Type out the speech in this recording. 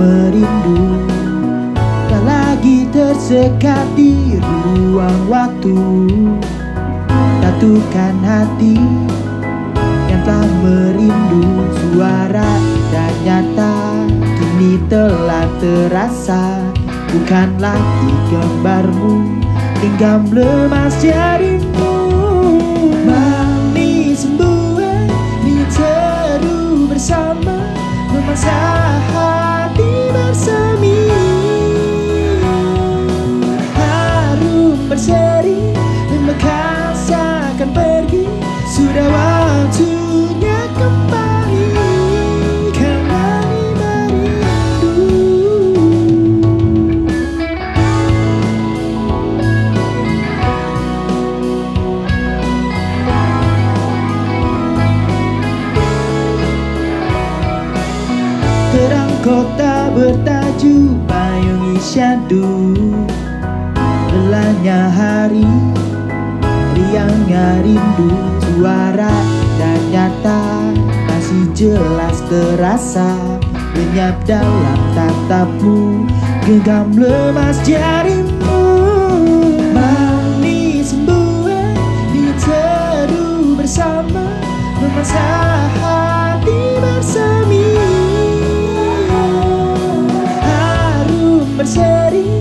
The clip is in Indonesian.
merindu. Tak lagi tersekat di ruang waktu. Satukan hati yang telah merindu. Suara dan nyata kini telah terasa. Bukan lagi gambarmu Genggam lemas jarimu Terang kota bertajuk payung isyadu. Lelahnya hari Riangnya rindu Suara dan nyata. Masih jelas terasa Lenyap dalam tatapmu. Genggam lemas jarimu. Manis membuat diteru bersama. Memaksa Harum